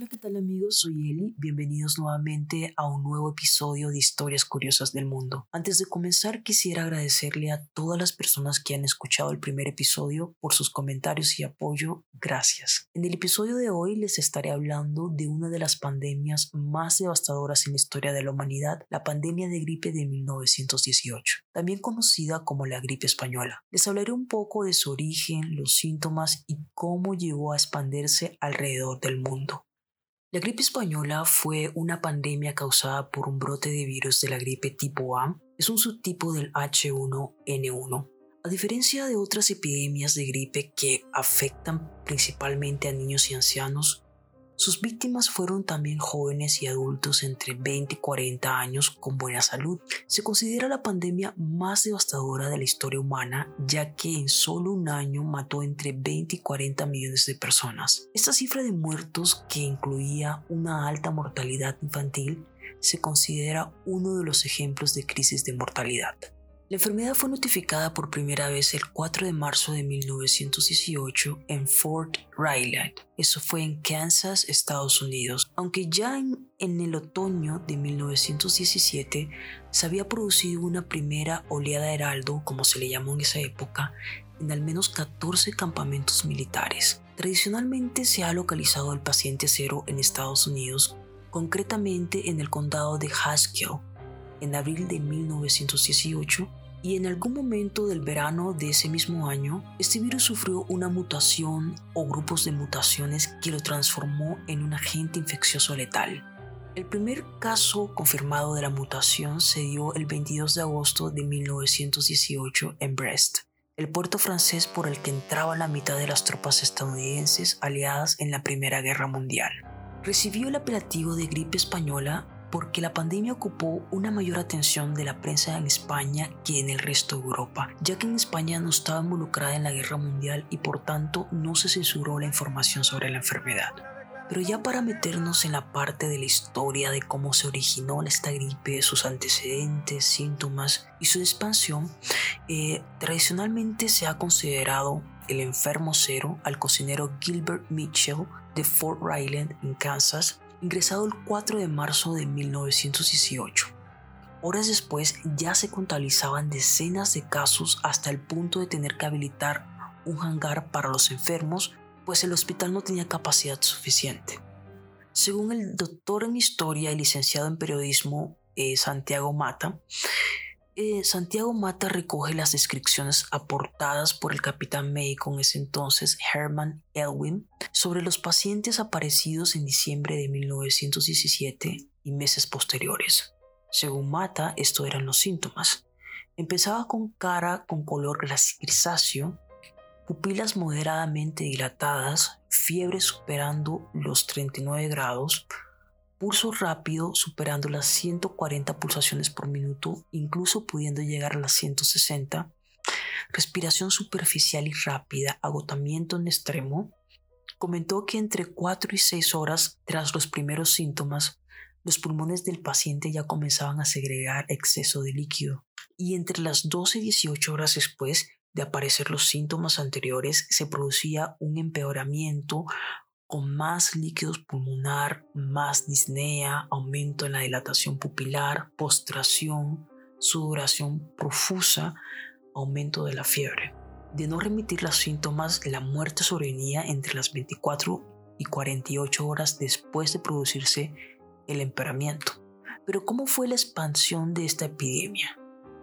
Hola, ¿qué tal amigos? Soy Eli. Bienvenidos nuevamente a un nuevo episodio de Historias Curiosas del Mundo. Antes de comenzar, quisiera agradecerle a todas las personas que han escuchado el primer episodio por sus comentarios y apoyo. Gracias. En el episodio de hoy les estaré hablando de una de las pandemias más devastadoras en la historia de la humanidad, la pandemia de gripe de 1918, también conocida como la gripe española. Les hablaré un poco de su origen, los síntomas y cómo llegó a expandirse alrededor del mundo. La gripe española fue una pandemia causada por un brote de virus de la gripe tipo A. Es un subtipo del H1N1. A diferencia de otras epidemias de gripe que afectan principalmente a niños y ancianos, sus víctimas fueron también jóvenes y adultos entre 20 y 40 años con buena salud. Se considera la pandemia más devastadora de la historia humana, ya que en solo un año mató entre 20 y 40 millones de personas. Esta cifra de muertos, que incluía una alta mortalidad infantil, se considera uno de los ejemplos de crisis de mortalidad. La enfermedad fue notificada por primera vez el 4 de marzo de 1918 en Fort Riley. Eso fue en Kansas, Estados Unidos. Aunque ya en, el otoño de 1917 se había producido una primera oleada heraldo, como se le llamó en esa época, en al menos 14 campamentos militares. Tradicionalmente se ha localizado el paciente cero en Estados Unidos, concretamente en el condado de Haskell, en abril de 1918 y en algún momento del verano de ese mismo año, este virus sufrió una mutación o grupos de mutaciones que lo transformó en un agente infeccioso letal. El primer caso confirmado de la mutación se dio el 22 de agosto de 1918 en Brest, el puerto francés por el que entraba la mitad de las tropas estadounidenses aliadas en la Primera Guerra Mundial. Recibió el apelativo de gripe española porque la pandemia ocupó una mayor atención de la prensa en España que en el resto de Europa, ya que en España no estaba involucrada en la guerra mundial y por tanto no se censuró la información sobre la enfermedad. Pero ya para meternos en la parte de la historia de cómo se originó esta gripe, sus antecedentes, síntomas y su expansión, eh, tradicionalmente se ha considerado el enfermo cero al cocinero Gilbert Mitchell de Fort Riley en Kansas ingresado el 4 de marzo de 1918. Horas después ya se contabilizaban decenas de casos hasta el punto de tener que habilitar un hangar para los enfermos, pues el hospital no tenía capacidad suficiente. Según el doctor en historia y licenciado en periodismo eh, Santiago Mata, eh, Santiago Mata recoge las descripciones aportadas por el capitán médico en ese entonces, Herman Elwin, sobre los pacientes aparecidos en diciembre de 1917 y meses posteriores. Según Mata, estos eran los síntomas. Empezaba con cara con color grisáceo, pupilas moderadamente dilatadas, fiebre superando los 39 grados, pulso rápido superando las 140 pulsaciones por minuto, incluso pudiendo llegar a las 160, respiración superficial y rápida, agotamiento en extremo, comentó que entre 4 y 6 horas tras los primeros síntomas, los pulmones del paciente ya comenzaban a segregar exceso de líquido. Y entre las 12 y 18 horas después de aparecer los síntomas anteriores se producía un empeoramiento con más líquidos pulmonar, más disnea, aumento en la dilatación pupilar, postración, sudoración profusa, aumento de la fiebre. De no remitir los síntomas, la muerte sobrevenía entre las 24 y 48 horas después de producirse el empeoramiento. Pero ¿cómo fue la expansión de esta epidemia?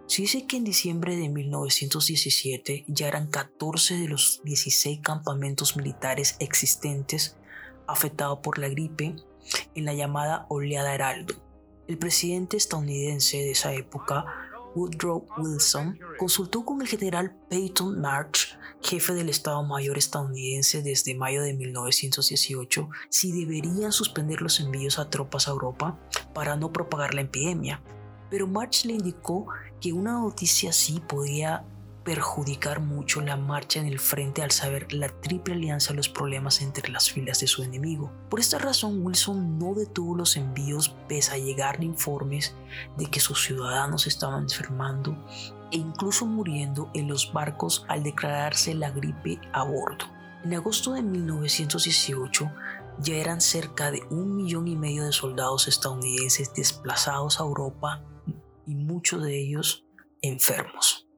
Se dice que en diciembre de 1917 ya eran 14 de los 16 campamentos militares existentes afectados por la gripe en la llamada oleada Heraldo. El presidente estadounidense de esa época, Woodrow Wilson, consultó con el general Peyton March, jefe del Estado Mayor estadounidense desde mayo de 1918, si deberían suspender los envíos a tropas a Europa para no propagar la epidemia. Pero March le indicó que una noticia así podía perjudicar mucho la marcha en el frente al saber la triple alianza de los problemas entre las filas de su enemigo. Por esta razón, Wilson no detuvo los envíos pese a llegar informes de que sus ciudadanos estaban enfermando e incluso muriendo en los barcos al declararse la gripe a bordo. En agosto de 1918, ya eran cerca de un millón y medio de soldados estadounidenses desplazados a Europa y muchos de ellos enfermos.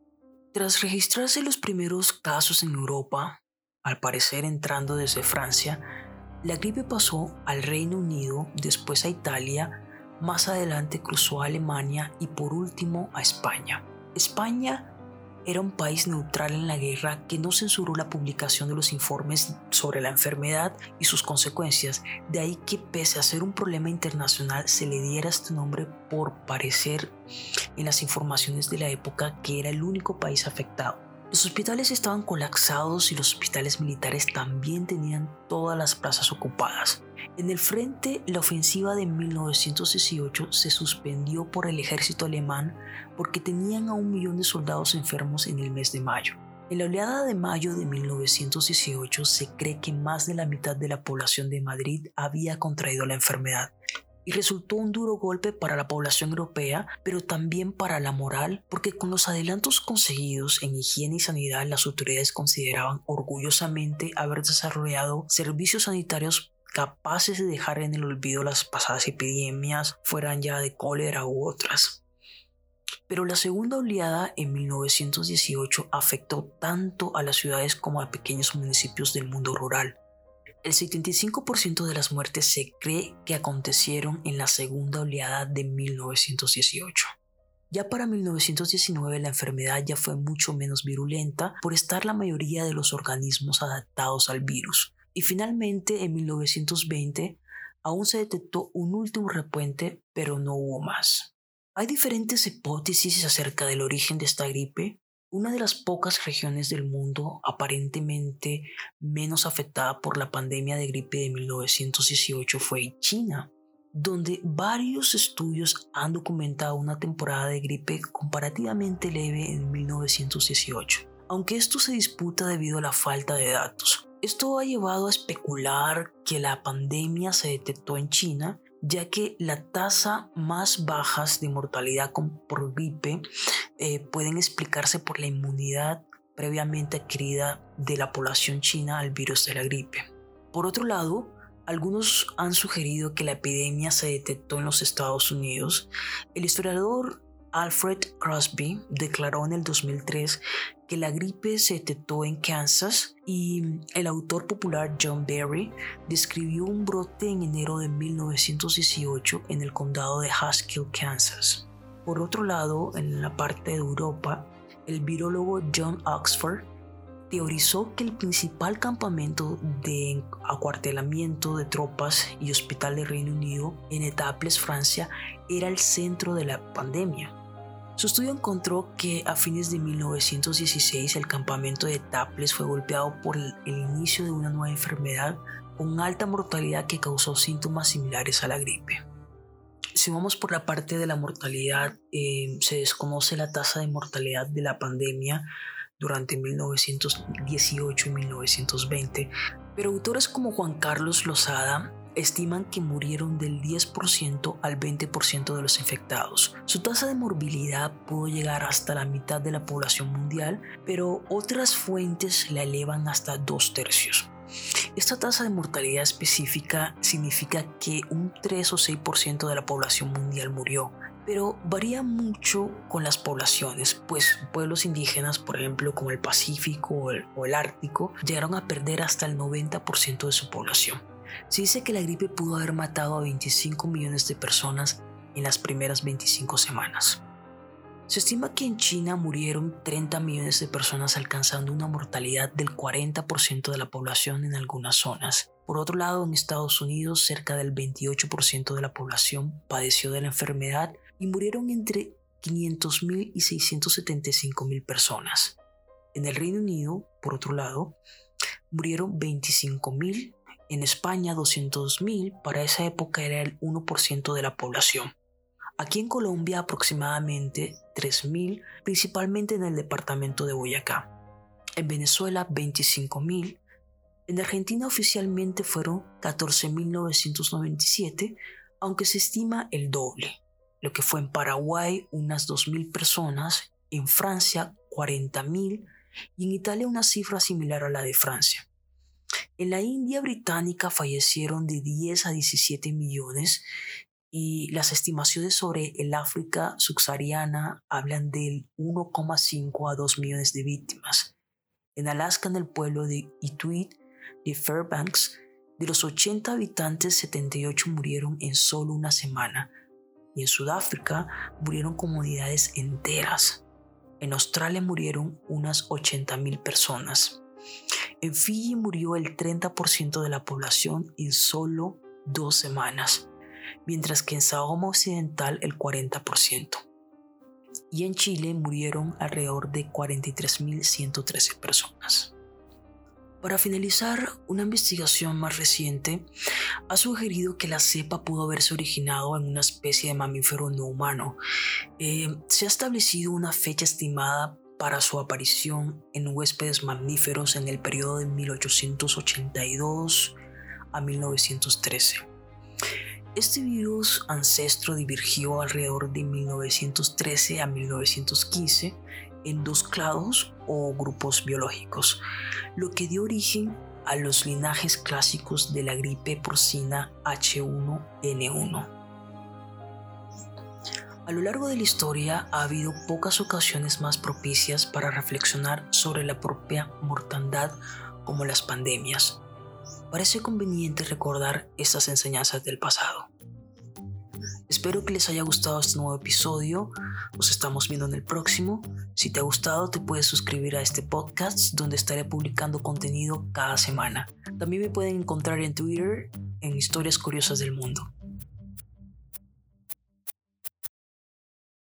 Tras registrarse los primeros casos en Europa, al parecer entrando desde Francia, la gripe pasó al Reino Unido, después a Italia, más adelante cruzó a Alemania y por último a España. España era un país neutral en la guerra que no censuró la publicación de los informes sobre la enfermedad y sus consecuencias, de ahí que pese a ser un problema internacional se le diera este nombre por parecer en las informaciones de la época que era el único país afectado. Los hospitales estaban colapsados y los hospitales militares también tenían todas las plazas ocupadas. En el frente, la ofensiva de 1918 se suspendió por el ejército alemán porque tenían a un millón de soldados enfermos en el mes de mayo. En la oleada de mayo de 1918 se cree que más de la mitad de la población de Madrid había contraído la enfermedad y resultó un duro golpe para la población europea, pero también para la moral, porque con los adelantos conseguidos en higiene y sanidad, las autoridades consideraban orgullosamente haber desarrollado servicios sanitarios capaces de dejar en el olvido las pasadas epidemias, fueran ya de cólera u otras. Pero la segunda oleada en 1918 afectó tanto a las ciudades como a pequeños municipios del mundo rural. El 75% de las muertes se cree que acontecieron en la segunda oleada de 1918. Ya para 1919 la enfermedad ya fue mucho menos virulenta por estar la mayoría de los organismos adaptados al virus. Y finalmente en 1920 aún se detectó un último repuente, pero no hubo más. Hay diferentes hipótesis acerca del origen de esta gripe, una de las pocas regiones del mundo aparentemente menos afectada por la pandemia de gripe de 1918 fue China, donde varios estudios han documentado una temporada de gripe comparativamente leve en 1918, aunque esto se disputa debido a la falta de datos. Esto ha llevado a especular que la pandemia se detectó en China ya que la tasa más bajas de mortalidad por gripe eh, pueden explicarse por la inmunidad previamente adquirida de la población china al virus de la gripe. Por otro lado, algunos han sugerido que la epidemia se detectó en los Estados Unidos. El historiador Alfred Crosby declaró en el 2003 que la gripe se detectó en Kansas y el autor popular John Berry describió un brote en enero de 1918 en el condado de Haskell, Kansas. Por otro lado, en la parte de Europa, el virólogo John Oxford teorizó que el principal campamento de acuartelamiento de tropas y hospital de Reino Unido en Etaples, Francia, era el centro de la pandemia. Su estudio encontró que a fines de 1916 el campamento de Taples fue golpeado por el, inicio de una nueva enfermedad con alta mortalidad que causó síntomas similares a la gripe. Si vamos por la parte de la mortalidad, eh, se desconoce la tasa de mortalidad de la pandemia durante 1918 y 1920, pero autores como Juan Carlos Lozada estiman que murieron del 10% al 20% de los infectados. Su tasa de morbilidad pudo llegar hasta la mitad de la población mundial, pero otras fuentes la elevan hasta dos tercios. Esta tasa de mortalidad específica significa que un 3 o 6% de la población mundial murió, pero varía mucho con las poblaciones, pues pueblos indígenas, por ejemplo, como el Pacífico o el, o el Ártico, llegaron a perder hasta el 90% de su población. Se dice que la gripe pudo haber matado a 25 millones de personas en las primeras 25 semanas. Se estima que en China murieron 30 millones de personas alcanzando una mortalidad del 40% de la población en algunas zonas. Por otro lado, en Estados Unidos cerca del 28% de la población padeció de la enfermedad y murieron entre 500.000 y 675.000 personas. En el Reino Unido, por otro lado, murieron 25.000 en España 200.000 para esa época era el 1% de la población. Aquí en Colombia aproximadamente 3.000, principalmente en el departamento de Boyacá. En Venezuela 25.000. En Argentina oficialmente fueron 14.997, aunque se estima el doble. Lo que fue en Paraguay unas 2.000 personas, en Francia 40.000 y en Italia una cifra similar a la de Francia. En la India británica fallecieron de 10 a 17 millones y las estimaciones sobre el África subsahariana hablan del 1,5 a 2 millones de víctimas. En Alaska, en el pueblo de Inuit de Fairbanks, de los 80 habitantes, 78 murieron en solo una semana. Y en Sudáfrica murieron comunidades enteras. En Australia murieron unas 80.000 personas. En Fiji murió el 30% de la población en solo dos semanas mientras que en Sahoma Occidental el 40%. Y en Chile murieron alrededor de 43.113 personas. Para finalizar, una investigación más reciente ha sugerido que la cepa pudo haberse originado en una especie de mamífero no humano. Eh, se ha establecido una fecha estimada para su aparición en huéspedes mamíferos en el periodo de 1882 a 1913. Este virus ancestro divergió alrededor de 1913 a 1915 en dos clados o grupos biológicos, lo que dio origen a los linajes clásicos de la gripe porcina H1N1. A lo largo de la historia ha habido pocas ocasiones más propicias para reflexionar sobre la propia mortandad como las pandemias, parece conveniente recordar estas enseñanzas del pasado. Espero que les haya gustado este nuevo episodio. Nos estamos viendo en el próximo. Si te ha gustado, te puedes suscribir a este podcast donde estaré publicando contenido cada semana. También me pueden encontrar en Twitter en Historias Curiosas del Mundo.